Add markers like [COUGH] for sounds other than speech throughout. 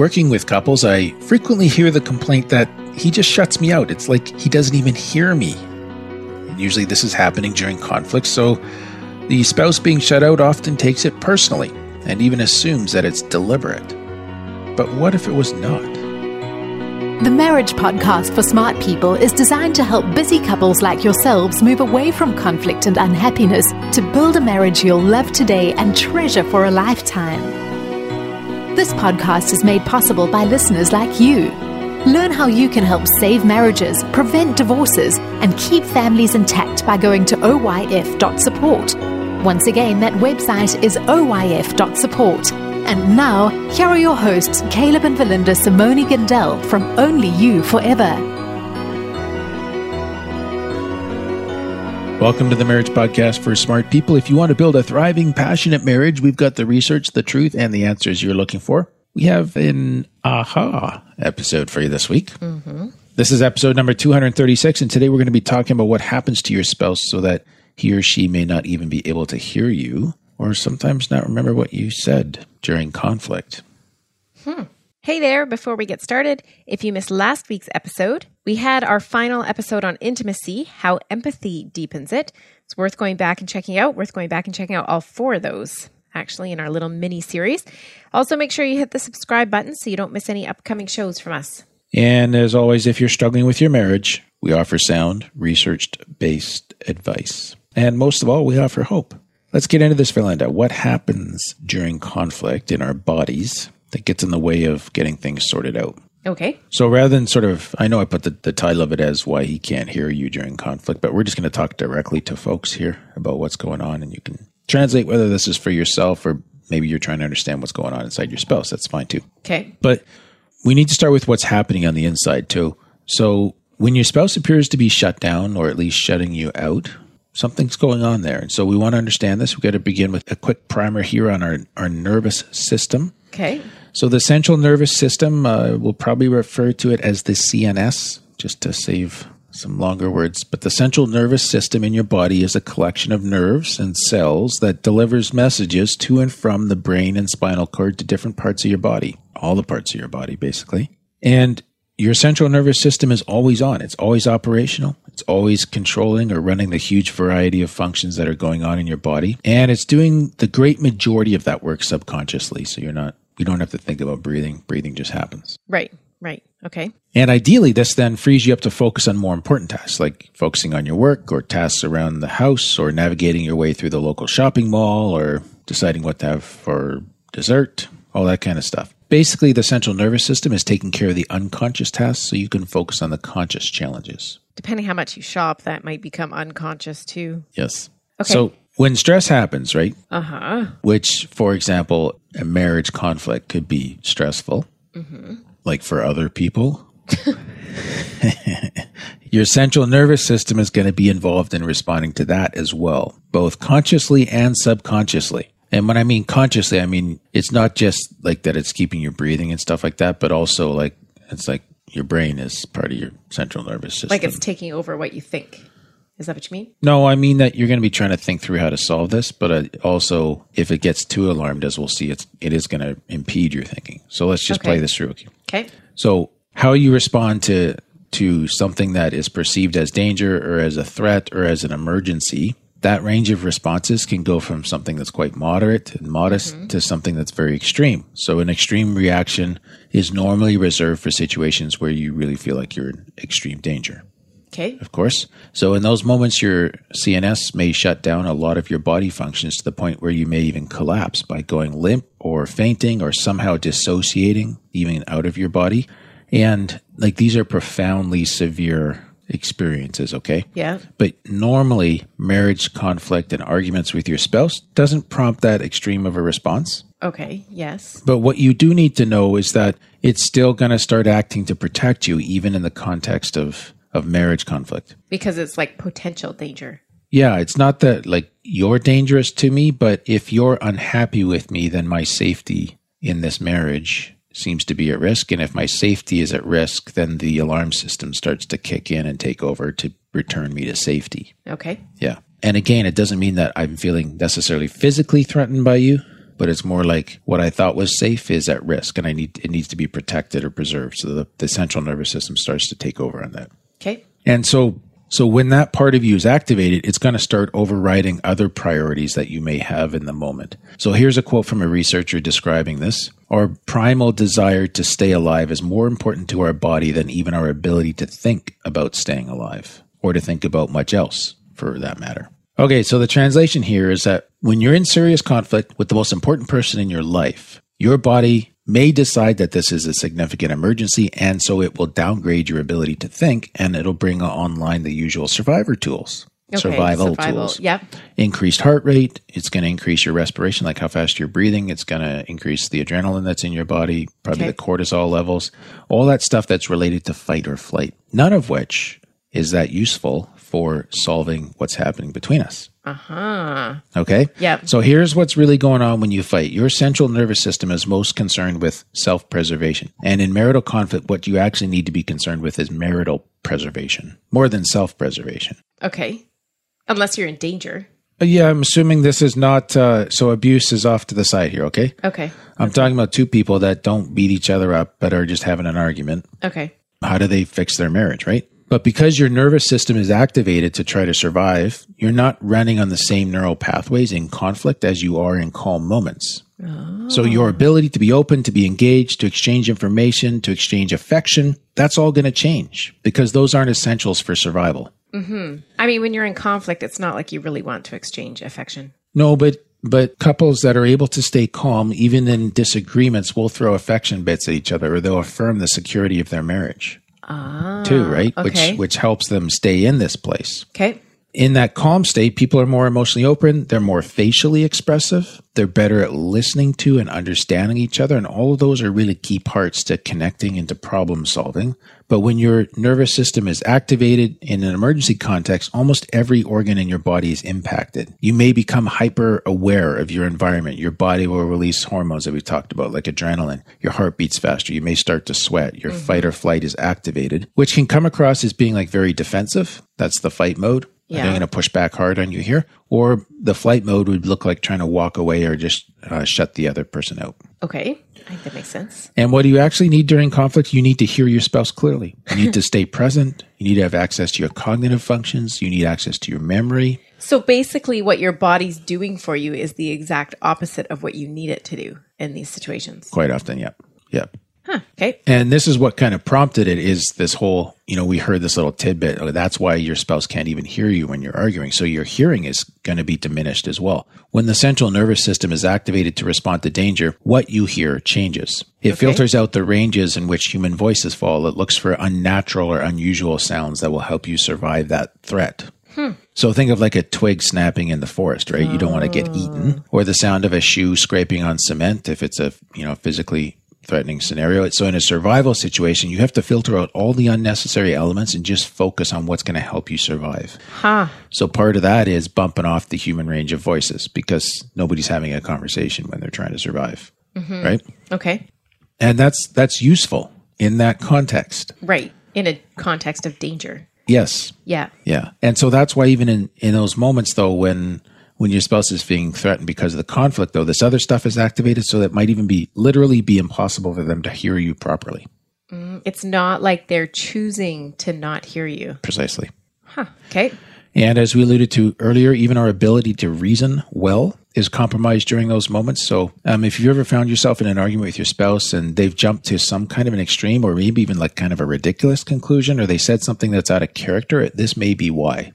Working with couples, I frequently hear the complaint that he just shuts me out. It's like he doesn't even hear me. And usually this is happening during conflict, so the spouse being shut out often takes it personally and even assumes that it's deliberate. But what if it was not? The Marriage Podcast for Smart People is designed to help busy couples like yourselves move away from conflict and unhappiness to build a marriage you'll love today and treasure for a lifetime. This podcast is made possible by listeners like you. Learn how you can help save marriages, prevent divorces, and keep families intact by going to oyf.support. Once again, that website is oyf.support. And now, here are your hosts, Caleb and Verlynda Simone Gandel from Only You Forever. Welcome to the Marriage Podcast for Smart People. If you want to build a thriving, passionate marriage, we've got the research, the truth, and the answers you're looking for. We have an aha episode for you this week. Mm-hmm. This is episode number 236, and today we're going to be talking about what happens to your spouse so that he or she may not even be able to hear you or sometimes not remember what you said during conflict. Hmm. Hey there, before we get started, if you missed last week's episode, we had our final episode on intimacy, how empathy deepens it. It's worth going back and checking out, worth going back and checking out all four of those actually in our little mini series. Also, make sure you hit the subscribe button so you don't miss any upcoming shows from us. And as always, if you're struggling with your marriage, we offer sound, research based advice. And most of all, we offer hope. Let's get into this, Verlynda. What happens during conflict in our bodies that gets in the way of getting things sorted out? Okay. So rather than sort of, I know I put the, the title of it as why he can't hear you during conflict, but we're just going to talk directly to folks here about what's going on. And you can translate whether this is for yourself or maybe you're trying to understand what's going on inside your spouse. That's fine too. Okay. But we need to start with what's happening on the inside too. So when your spouse appears to be shut down or at least shutting you out, something's going on there. And so we want to understand this. We've got to begin with a quick primer here on our, our nervous system. Okay. So the central nervous system, uh, we'll probably refer to it as the CNS, just to save some longer words. But the central nervous system in your body is a collection of nerves and cells that delivers messages to and from the brain and spinal cord to different parts of your body, all the parts of your body, basically. And your central nervous system is always on. It's always operational. It's always controlling or running the huge variety of functions that are going on in your body. And it's doing the great majority of that work subconsciously. So you're not, you don't have to think about breathing. Breathing just happens. Right. Right. Okay. And ideally, this then frees you up to focus on more important tasks, like focusing on your work or tasks around the house or navigating your way through the local shopping mall or deciding what to have for dessert, all that kind of stuff. Basically, the central nervous system is taking care of the unconscious tasks so you can focus on the conscious challenges. Depending how much you shop, that might become unconscious too. Yes. Okay. So when stress happens, right? Uh huh. Which, for example, a marriage conflict could be stressful, like for other people. [LAUGHS] Your central nervous system is going to be involved in responding to that as well, both consciously and subconsciously. And when I mean consciously, I mean it's not just like that it's keeping your breathing and stuff like that, but also like it's like your brain is part of your central nervous system. Like it's taking over what you think. Is that what you mean? No, I mean that you're going to be trying to think through how to solve this, but uh, also if it gets too alarmed, as we'll see, it's it is going to impede your thinking. So let's just Okay. play this through. Okay. So how you respond to to something that is perceived as danger or as a threat or as an emergency, that range of responses can go from something that's quite moderate and modest to something that's very extreme. So an extreme reaction is normally reserved for situations where you really feel like you're in extreme danger Okay. of course. So in those moments, your CNS may shut down a lot of your body functions to the point where you may even collapse by going limp or fainting or somehow dissociating even out of your body. And like these are profoundly severe experiences, okay? Yeah. But normally, marriage conflict and arguments with your spouse doesn't prompt that extreme of a response. Okay. Yes. But what you do need to know is that it's still going to start acting to protect you, even in the context of, of marriage conflict. Because it's like potential danger. Yeah, it's not that like you're dangerous to me, but if you're unhappy with me, then my safety in this marriage seems to be at risk. And if my safety is at risk, then the alarm system starts to kick in and take over to return me to safety. Okay. Yeah. And again, it doesn't mean that I'm feeling necessarily physically threatened by you, but it's more like what I thought was safe is at risk and I need it needs to be protected or preserved. So the, the central nervous system starts to take over on that. Okay. And so so when that part of you is activated, it's going to start overriding other priorities that you may have in the moment. So here's a quote from a researcher describing this. Our primal desire to stay alive is more important to our body than even our ability to think about staying alive or to think about much else for that matter. Okay, so the translation here is that when you're in serious conflict with the most important person in your life, your body may decide that this is a significant emergency, and so it will downgrade your ability to think and it'll bring online the usual survivor tools. Okay, survival, survival, tools. yep. Increased heart rate. It's going to increase your respiration, like how fast you're breathing. It's going to increase the adrenaline that's in your body, probably Okay. the cortisol levels, all that stuff that's related to fight or flight. None of which is that useful for solving what's happening between us. Uh huh. Okay. Yep. So here's what's really going on when you fight. Your central nervous system is most concerned with self preservation. And in marital conflict, what you actually need to be concerned with is marital preservation more than self preservation. Okay. Unless you're in danger. Yeah, I'm assuming this is not, uh, so abuse is off to the side here, okay? Okay. I'm talking about two people that don't beat each other up but are just having an argument. Okay. How do they fix their marriage, right? But because your nervous system is activated to try to survive, you're not running on the same neural pathways in conflict as you are in calm moments. So your oh. ability to be open, to be engaged, to exchange information, to exchange affection, that's all going to change because those aren't essentials for survival. Mm-hmm. I mean, when you're in conflict, it's not like you really want to exchange affection. No, but but couples that are able to stay calm even in disagreements will throw affection bits at each other or they'll affirm the security of their marriage. Ah, too, right? okay. Which which helps them stay in this place. Okay. In that calm state, people are more emotionally open, they're more facially expressive, they're better at listening to and understanding each other, and all of those are really key parts to connecting into problem solving. But when your nervous system is activated in an emergency context, almost every organ in your body is impacted. You may become hyper aware of your environment. Your body will release hormones that we talked about, like adrenaline. Your heart beats faster. You may start to sweat. Your mm-hmm. fight or flight is activated, which can come across as being like very defensive. That's the fight mode. Yeah. I'm going to push back hard on you here. Or the flight mode would look like trying to walk away or just uh, shut the other person out. Okay. I think that makes sense. And what do you actually need during conflict? You need to hear your spouse clearly. You need to stay [LAUGHS] present. You need to have access to your cognitive functions. You need access to your memory. So basically, what your body's doing for you is the exact opposite of what you need it to do in these situations. Quite often, yep. Yep. Huh. Okay. And this is what kind of prompted it is this whole, you know, we heard this little tidbit. oh, That's why your spouse can't even hear you when you're arguing. So your hearing is going to be diminished as well. When the central nervous system is activated to respond to danger, what you hear changes. It filters out the ranges in which human voices fall. It looks for unnatural or unusual sounds that will help you survive that threat. Hmm. So think of like a twig snapping in the forest, right? You don't want to get eaten, or the sound of a shoe scraping on cement if it's a you know physically threatening scenario. So in a survival situation, you have to filter out all the unnecessary elements and just focus on what's going to help you survive. Huh. So part of that is bumping off the human range of voices because nobody's having a conversation when they're trying to survive, mm-hmm. right? Okay. And that's that's useful in that context. Right. In a context of danger. Yes. Yeah. Yeah. And so that's why even in, in those moments though, when when your spouse is being threatened because of the conflict though, this other stuff is activated so that might even be literally be impossible for them to hear you properly. It's not like they're choosing to not hear you. Precisely. Huh. Okay. And as we alluded to earlier, even our ability to reason well is compromised during those moments. So, um, if you've ever found yourself in an argument with your spouse and they've jumped to some kind of an extreme or maybe even like kind of a ridiculous conclusion, or they said something that's out of character, this may be why.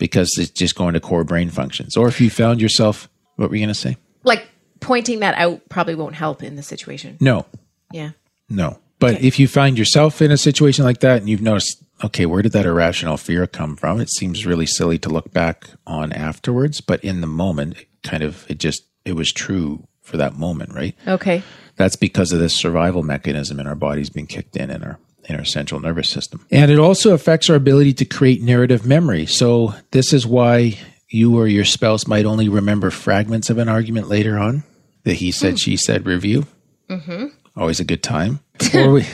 Because it's just going to core brain functions. Or if you found yourself, what were you going to say? Like pointing that out probably won't help in the situation. No, Yeah. no. But if you find yourself in a situation like that and you've noticed, okay, where did that irrational fear come from? It seems really silly to look back on afterwards, but in the moment, it kind of, it just, it was true for that moment, right? Okay. That's because of this survival mechanism in our bodies being kicked in in our in our central nervous system. And it also affects our ability to create narrative memory. So this is why you or your spouse might only remember fragments of an argument later on. The he said, she said review. Mm-hmm. Always a good time. [LAUGHS] Or we,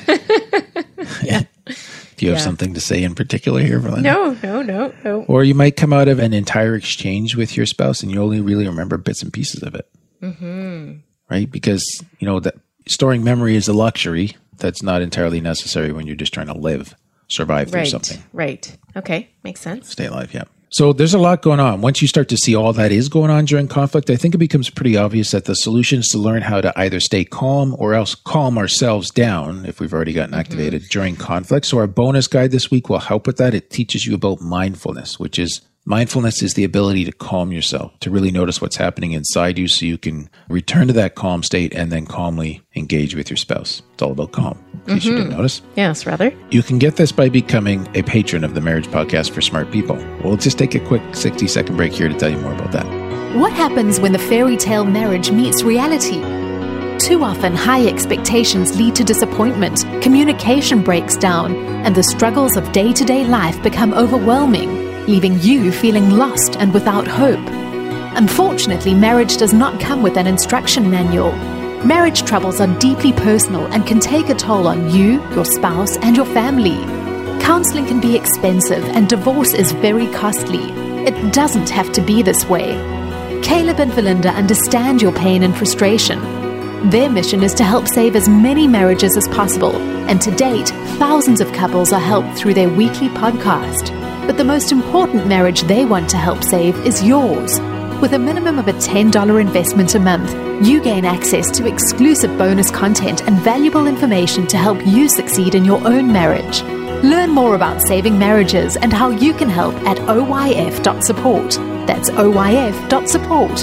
Do you have Yeah. something to say in particular here, Verlynda? No, no, no, no. Or you might come out of an entire exchange with your spouse and you only really remember bits and pieces of it. Mm-hmm. Right? Because, you know, that storing memory is a luxury that's not entirely necessary when you're just trying to live, survive through Right. something. Right. Okay. Makes sense. Stay alive, yeah. So there's a lot going on. Once you start to see all that is going on during conflict, I think it becomes pretty obvious that the solution is to learn how to either stay calm or else calm ourselves down if we've already gotten activated mm-hmm. during conflict. So our bonus guide this week will help with that. It teaches you about mindfulness, which is mindfulness is the ability to calm yourself, to really notice what's happening inside you so you can return to that calm state and then calmly engage with your spouse. It's all about calm. In case you didn't mm-hmm. notice. Yes, rather. You can get this by becoming a patron of the Marriage Podcast for Smart People. We'll just take a quick 60 second break here to tell you more about that. What happens when the fairy tale marriage meets reality? Too often, high expectations lead to disappointment, communication breaks down, and the struggles of day to day life become overwhelming, leaving you feeling lost and without hope. Unfortunately, marriage does not come with an instruction manual. Marriage troubles are deeply personal and can take a toll on you, your spouse, and your family. Counseling can be expensive, and divorce is very costly. It doesn't have to be this way. Caleb and Verlynda understand your pain and frustration. Their mission is to help save as many marriages as possible, and to date, thousands of couples are helped through their weekly podcast. But the most important marriage they want to help save is yours. With a minimum of a $10 investment a month, you gain access to exclusive bonus content and valuable information to help you succeed in your own marriage. Learn more about saving marriages and how you can help at oyf.support. That's oyf.support.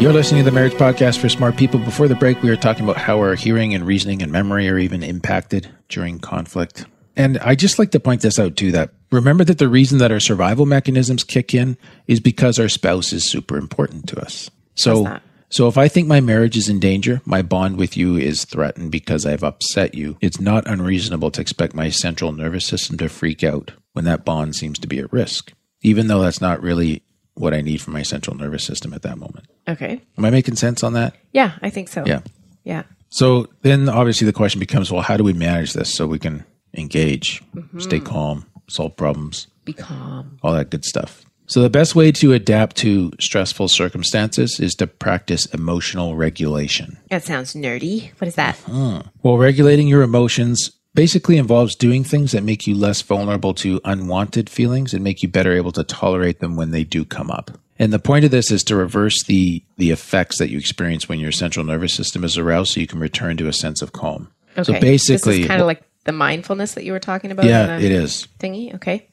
You're listening to the Marriage Podcast for Smart People. Before the break, we were talking about how our hearing and reasoning and memory are even impacted during conflict. And I just like to point this out too that remember that the reason that our survival mechanisms kick in is because our spouse is super important to us. So, so if I think my marriage is in danger, my bond with you is threatened because I've upset you, it's not unreasonable to expect my central nervous system to freak out when that bond seems to be at risk, even though that's not really what I need from my central nervous system at that moment. Okay. Am I making sense on that? Yeah, I think so. Yeah. Yeah. So then obviously the question becomes well, how do we manage this so we can engage, mm-hmm. stay calm, solve problems, Be calm. all that good stuff? So the best way to adapt to stressful circumstances is to practice emotional regulation. That sounds nerdy. What is that? Uh-huh. Well, regulating your emotions basically involves doing things that make you less vulnerable to unwanted feelings and make you better able to tolerate them when they do come up. And the point of this is to reverse the the effects that you experience when your central nervous system is aroused so you can return to a sense of calm. Okay. So basically kind of like the mindfulness that you were talking about. Yeah, it is. Thingy. Okay.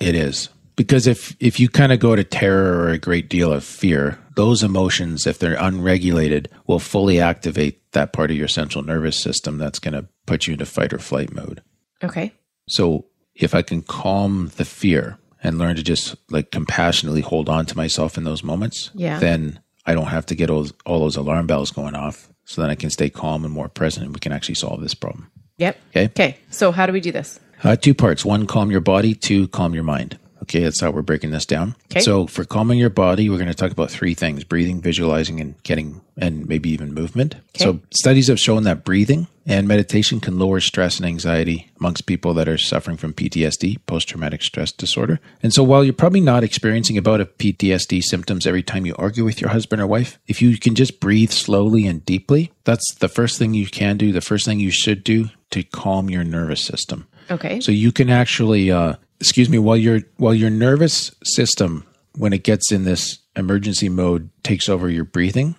It is. Because if if you kind of go to terror or a great deal of fear, those emotions, if they're unregulated, will fully activate that part of your central nervous system that's going to put you into fight or flight mode. Okay. So if I can calm the fear and learn to just like compassionately hold on to myself in those moments, Yeah. then I don't have to get all, all those alarm bells going off. So then I can stay calm and more present and we can actually solve this problem. Yep. Okay. Okay. So how do we do this? Uh, two parts. One, calm your body. Two, calm your mind. Okay, that's how we're breaking this down. Okay. So for calming your body, we're going to talk about three things: breathing, visualizing, and getting, and maybe even movement. Okay. So studies have shown that breathing and meditation can lower stress and anxiety amongst people that are suffering from PTSD, post-traumatic stress disorder. And so while you're probably not experiencing about a bout of PTSD symptoms every time you argue with your husband or wife, if you can just breathe slowly and deeply, that's the first thing you can do. The first thing you should do to calm your nervous system. Okay. So you can actually, uh, excuse me, while your while your nervous system, when it gets in this emergency mode, takes over your breathing.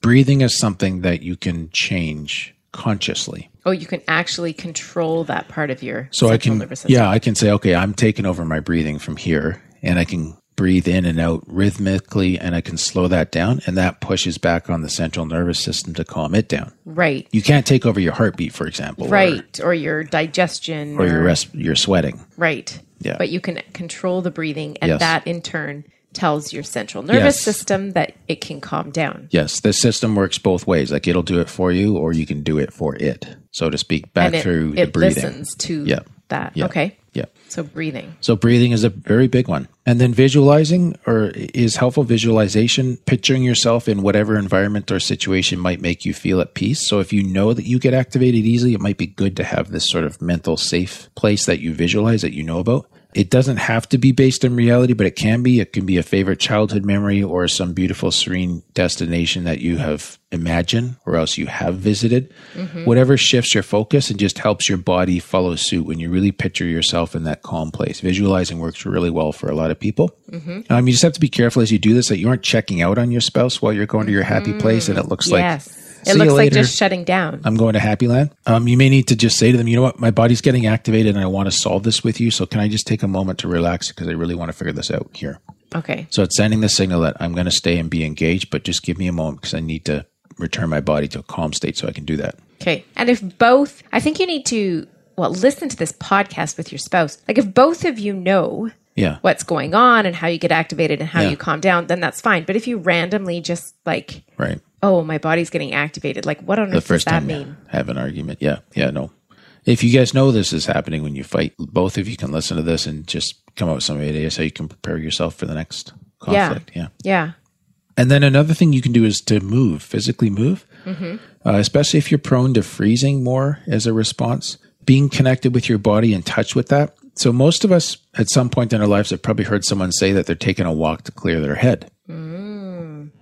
Breathing is something that you can change consciously. oh, you can actually control that part of your So I can, nervous system. yeah, I can say, okay, I'm taking over my breathing from here, and I can breathe in and out rhythmically, and I can slow that down, and that pushes back on the central nervous system to calm it down. Right. You can't take over your heartbeat, for example, right. Or, your digestion. or, your rest, your sweating. Right. Yeah. But you can control the breathing, and Yes. that in turn tells your central nervous Yes. system that it can calm down. Yes, the system works both ways. Like it'll do it for you, or you can do it for it, so to speak, back and it, through the it breathing. listens to Yeah. That. Yeah. Okay. Yeah. So breathing. So breathing is a very big one. And then visualizing or is helpful visualization, picturing yourself in whatever environment or situation might make you feel at peace. So if you know that you get activated easily, it might be good to have this sort of mental safe place that you visualize that you know about. It doesn't have to be based in reality, but it can be. It can be a favorite childhood memory or some beautiful, serene destination that you have imagined or else you have visited. Whatever shifts your focus and just helps your body follow suit when you really picture yourself in that calm place. Visualizing works really well for a lot of people. Um, you just have to be careful as you do this that you aren't checking out on your spouse while you're going to your happy place and it looks like yes. "See It you looks like later." just shutting down. I'm going to Happy Land. Um, you may need to just say to them, you know what, my body's getting activated and I want to solve this with you. So can I just take a moment to relax because I really want to figure this out here. Okay. So it's sending the signal that I'm going to stay and be engaged, but just give me a moment because I need to return my body to a calm state so I can do that. Okay. And if both, I think you need to, well, listen to this podcast with your spouse. Like if both of you know Yeah. what's going on and how you get activated and how Yeah. you calm down, then that's fine. But if you randomly just like, Right. Oh, my body's getting activated, like what on The earth does first that time mean? have an argument. Yeah. Yeah. No. If you guys know this is happening when you fight, both of you can listen to this and just come up with some ideas how you can prepare yourself for the next conflict. yeah. Yeah. And then another thing you can do is to move, physically move, uh, especially if you're prone to freezing more as a response. Being connected with your body and touch with that. So most of us at some point in our lives have probably heard someone say that they're taking a walk to clear their head.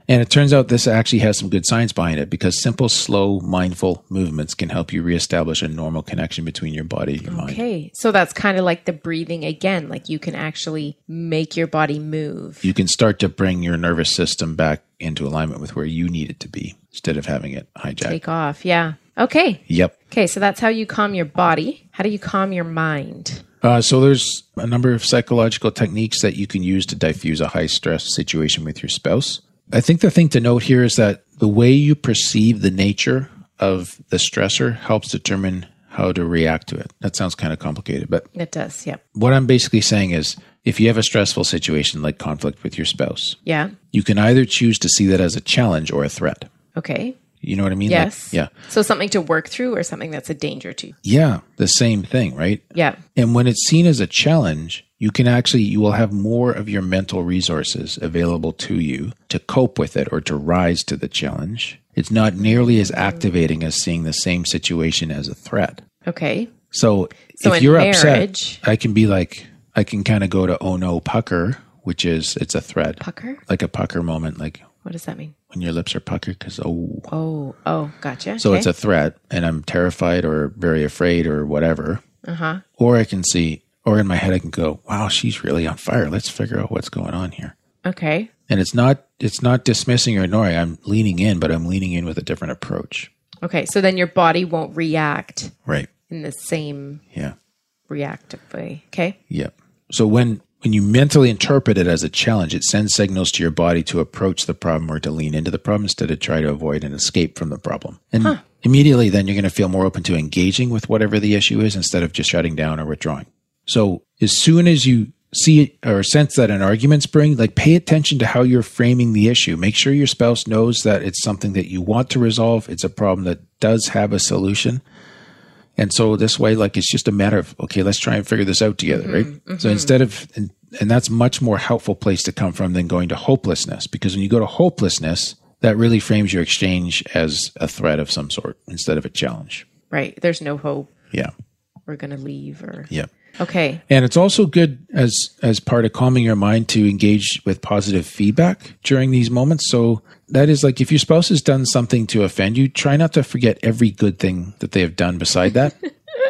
And it turns out this actually has some good science behind it because simple, slow, mindful movements can help you reestablish a normal connection between your body and your mind. Okay. So that's kind of like the breathing again. Like you can actually make your body move. You can start to bring your nervous system back into alignment with where you need it to be instead of having it hijacked. Take off. Yeah. Okay. Yep. Okay. So that's how you calm your body. How do you calm your mind? Uh, so there's a number of psychological techniques that you can use to diffuse a high stress situation with your spouse. I think the thing to note here is that the way you perceive the nature of the stressor helps determine how to react to it. That sounds kind of complicated, but It does. Yeah. what I'm basically saying is if you have a stressful situation like conflict with your spouse, Yeah. you can either choose to see that as a challenge or a threat. Okay. You know what I mean? Like, Yes. yeah. So something to work through or something that's a danger to you. Yeah. The same thing, right? Yeah. And when it's seen as a challenge, you can actually you will have more of your mental resources available to you to cope with it or to rise to the challenge. It's not nearly as activating as seeing the same situation as a threat. Okay. So, So if you're marriage- upset, I can be like I can kind of go to oh no pucker, which is it's a threat. Pucker? Like a pucker moment like What does that mean? when your lips are puckered cuz oh Oh, oh, gotcha. so okay. it's a threat and I'm terrified or very afraid or whatever. uh-huh. Or I can see, or in my head, I can go, wow, she's really on fire. Let's figure out what's going on here. Okay. And it's not, it's not dismissing or ignoring. I'm leaning in, but I'm leaning in with a different approach. Okay. So then your body won't react Right. in the same Yeah. reactive way. Okay. Yep. So when, when you mentally interpret it as a challenge, it sends signals to your body to approach the problem or to lean into the problem instead of try to avoid and escape from the problem. And immediately then you're going to feel more open to engaging with whatever the issue is instead of just shutting down or withdrawing. So as soon as you see or sense that an argument spring, like pay attention to how you're framing the issue. Make sure your spouse knows that it's something that you want to resolve. It's a problem that does have a solution. And so this way, like it's just a matter of okay, let's try and figure this out together, right? Mm-hmm, so mm-hmm. instead of and, and that's much more helpful place to come from than going to hopelessness, because when you go to hopelessness, that really frames your exchange as a threat of some sort instead of a challenge. Right. There's no hope. Yeah, We're going to leave or. yeah. Okay. And it's also good as as part of calming your mind to engage with positive feedback during these moments. So that is like if your spouse has done something to offend you, try not to forget every good thing that they have done beside that.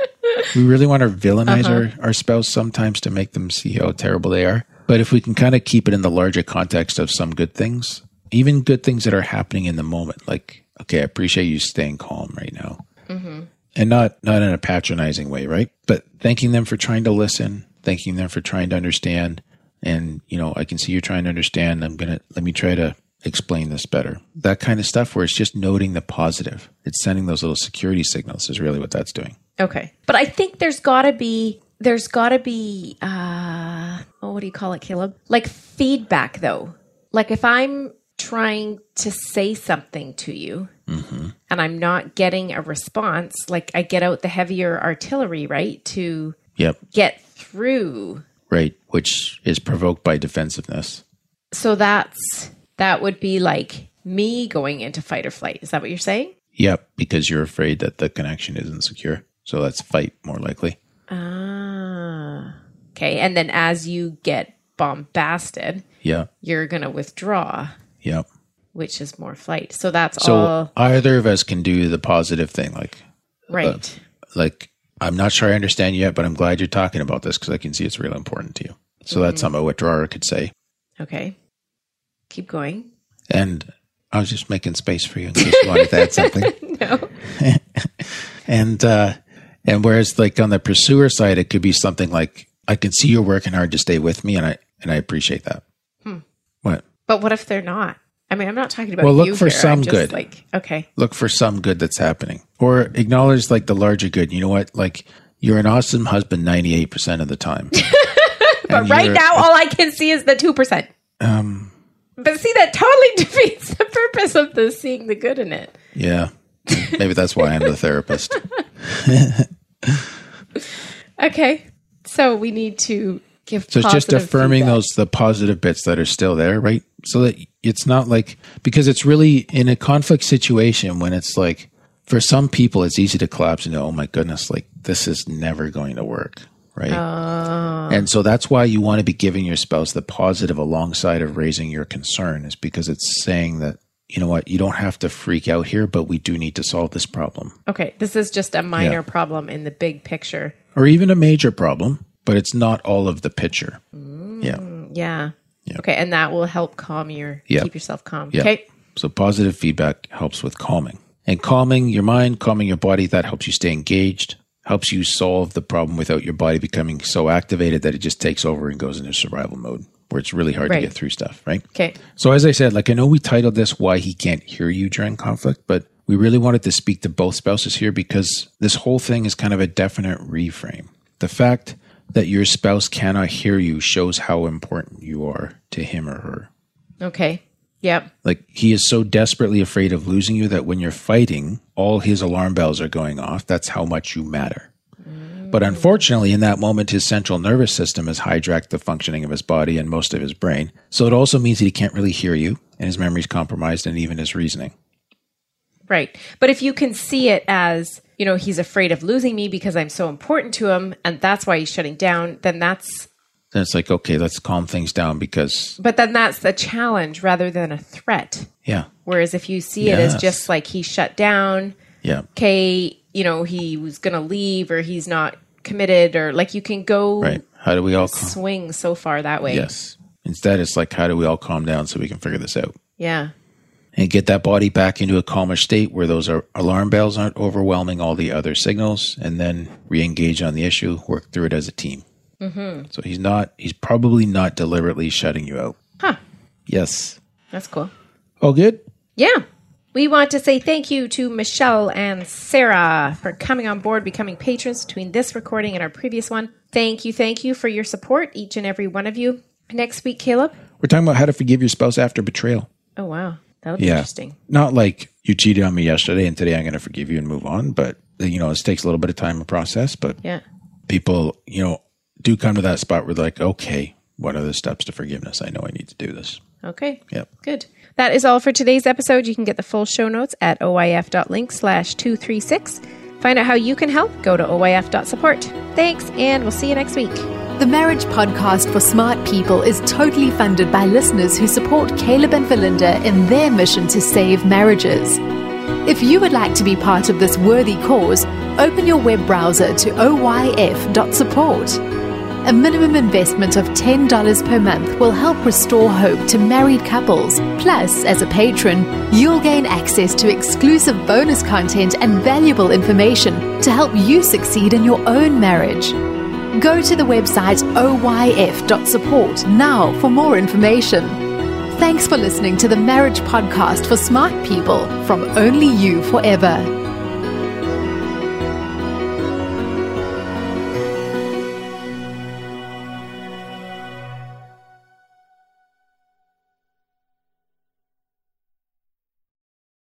[LAUGHS] we really want to villainize uh-huh. our, our spouse sometimes to make them see how terrible they are. But if we can kind of keep it in the larger context of some good things, even good things that are happening in the moment, like, okay, I appreciate you staying calm right now mm-hmm. And not not in a patronizing way, right? But thanking them for trying to listen, thanking them for trying to understand, and you know, I can see you're trying to understand. I'm gonna let me try to explain this better. That kind of stuff where it's just noting the positive. It's sending those little security signals is really what that's doing. Okay. But I think there's got to be there's got to be uh oh what do you call it Caleb? Like feedback though. Like if I'm trying to say something to you and I'm not getting a response, like I get out the heavier artillery, right? To Yep, get through. right. Which is provoked by defensiveness. So that's that would be like me going into fight or flight. Is that what you're saying? Yep, because you're afraid that the connection isn't secure. So that's fight more likely. Ah. Okay. And then as you get bombasted, Yeah. you're going to withdraw, Yep. Which is more flight. So that's So all either of us can do the positive thing. Like, uh, right. like I'm not sure I understand yet, but I'm glad you're talking about this because I can see it's really important to you. So that's mm-hmm. something a withdrawer could say. okay. Keep going. And I was just making space for you in case you wanted to add something. [LAUGHS] No. [LAUGHS] And uh, and whereas like on the pursuer side, it could be something like I can see you're working hard to stay with me, and I and I appreciate that. Hmm. What? But what if they're not? I mean, I'm not talking about Well, look you for here. Some just good. Like, okay. Look for some good that's happening, or acknowledge like the larger good. You know what? Like you're an awesome husband ninety eight percent of the time. [LAUGHS] But right now, all I can see is the 2%. um, But see, that totally [LAUGHS] defeats the purpose of the seeing the good in it. yeah, maybe that's why I'm the therapist. [LAUGHS] Okay. So we need to give So it's just affirming feedback. those the positive bits that are still there, right? So that it's not like because it's really in a conflict situation when it's like for some people it's easy to collapse and go, oh my goodness, like this is never going to work, right? Oh. And so that's why you want to be giving your spouse the positive alongside of raising your concern, is because it's saying that you know what, you don't have to freak out here, but we do need to solve this problem, Okay. This is just a minor Yeah. problem in the big picture. or even a major problem, but it's not all of the picture. Mm, yeah. Yeah. Yeah. Okay. And that will help calm your, Yeah. keep yourself calm. Yeah. Okay. So positive feedback helps with calming. And calming your mind, calming your body, that helps you stay engaged, helps you solve the problem without your body becoming so activated that it just takes over and goes into survival mode where it's really hard Right. to get through stuff, right? Okay. So as I said, like I know we titled this why he can't hear you during conflict, but we really wanted to speak to both spouses here because this whole thing is kind of a definite reframe. The fact that your spouse cannot hear you shows how important you are to him or her. Okay. Yep. Like he is so desperately afraid of losing you that when you're fighting, all his alarm bells are going off. That's how much you matter. But unfortunately, in that moment, his central nervous system has hijacked the functioning of his body and most of his brain. So it also means that he can't really hear you, and his memory's compromised, and even his reasoning. Right. But if you can see it as, you know, he's afraid of losing me because I'm so important to him and that's why he's shutting down, then that's, Then it's like, okay, let's calm things down because, but then that's the challenge rather than a threat. yeah, Whereas if you see it as just like he shut down, yeah, okay, you know, he was to leave or he's not committed or like you can go right. How do we all calm? swing so far that way. Yes. Instead, it's like, how do we all calm down so we can figure this out? Yeah. And get that body back into a calmer state where those alarm bells aren't overwhelming all the other signals and then re-engage on the issue work through it as a team mm-hmm. so he's not he's probably not deliberately shutting you out Huh. yes That's cool. all good Yeah. We want to say thank you to Michelle and Sarah for coming on board, becoming patrons between this recording and our previous one. Thank you, thank you for your support, each and every one of you. Next week, Caleb. we're talking about how to forgive your spouse after betrayal Oh, wow. That would be yeah interesting. not like you cheated on me yesterday and today i'm going to forgive you and move on but you know it takes a little bit of time and process but Yeah. people you know do come to that spot where they're like okay what are the steps to forgiveness i know i need to do this Okay. Yep. Good. That is all for today's episode. You can get the full show notes at oif.link slash 236. Find out how you can help. Go to oif.support. Thanks, and we'll see you next week. The Marriage Podcast for Smart People is totally funded by listeners who support Caleb and Verlynda in their mission to save marriages. If you would like to be part of this worthy cause, open your web browser to oyf.support. A minimum investment of $10 per month will help restore hope to married couples. Plus, as a patron, you'll gain access to exclusive bonus content and valuable information to help you succeed in your own marriage. Go to the website oyf.support now for more information. Thanks for listening to the Marriage Podcast for Smart People from Only You Forever.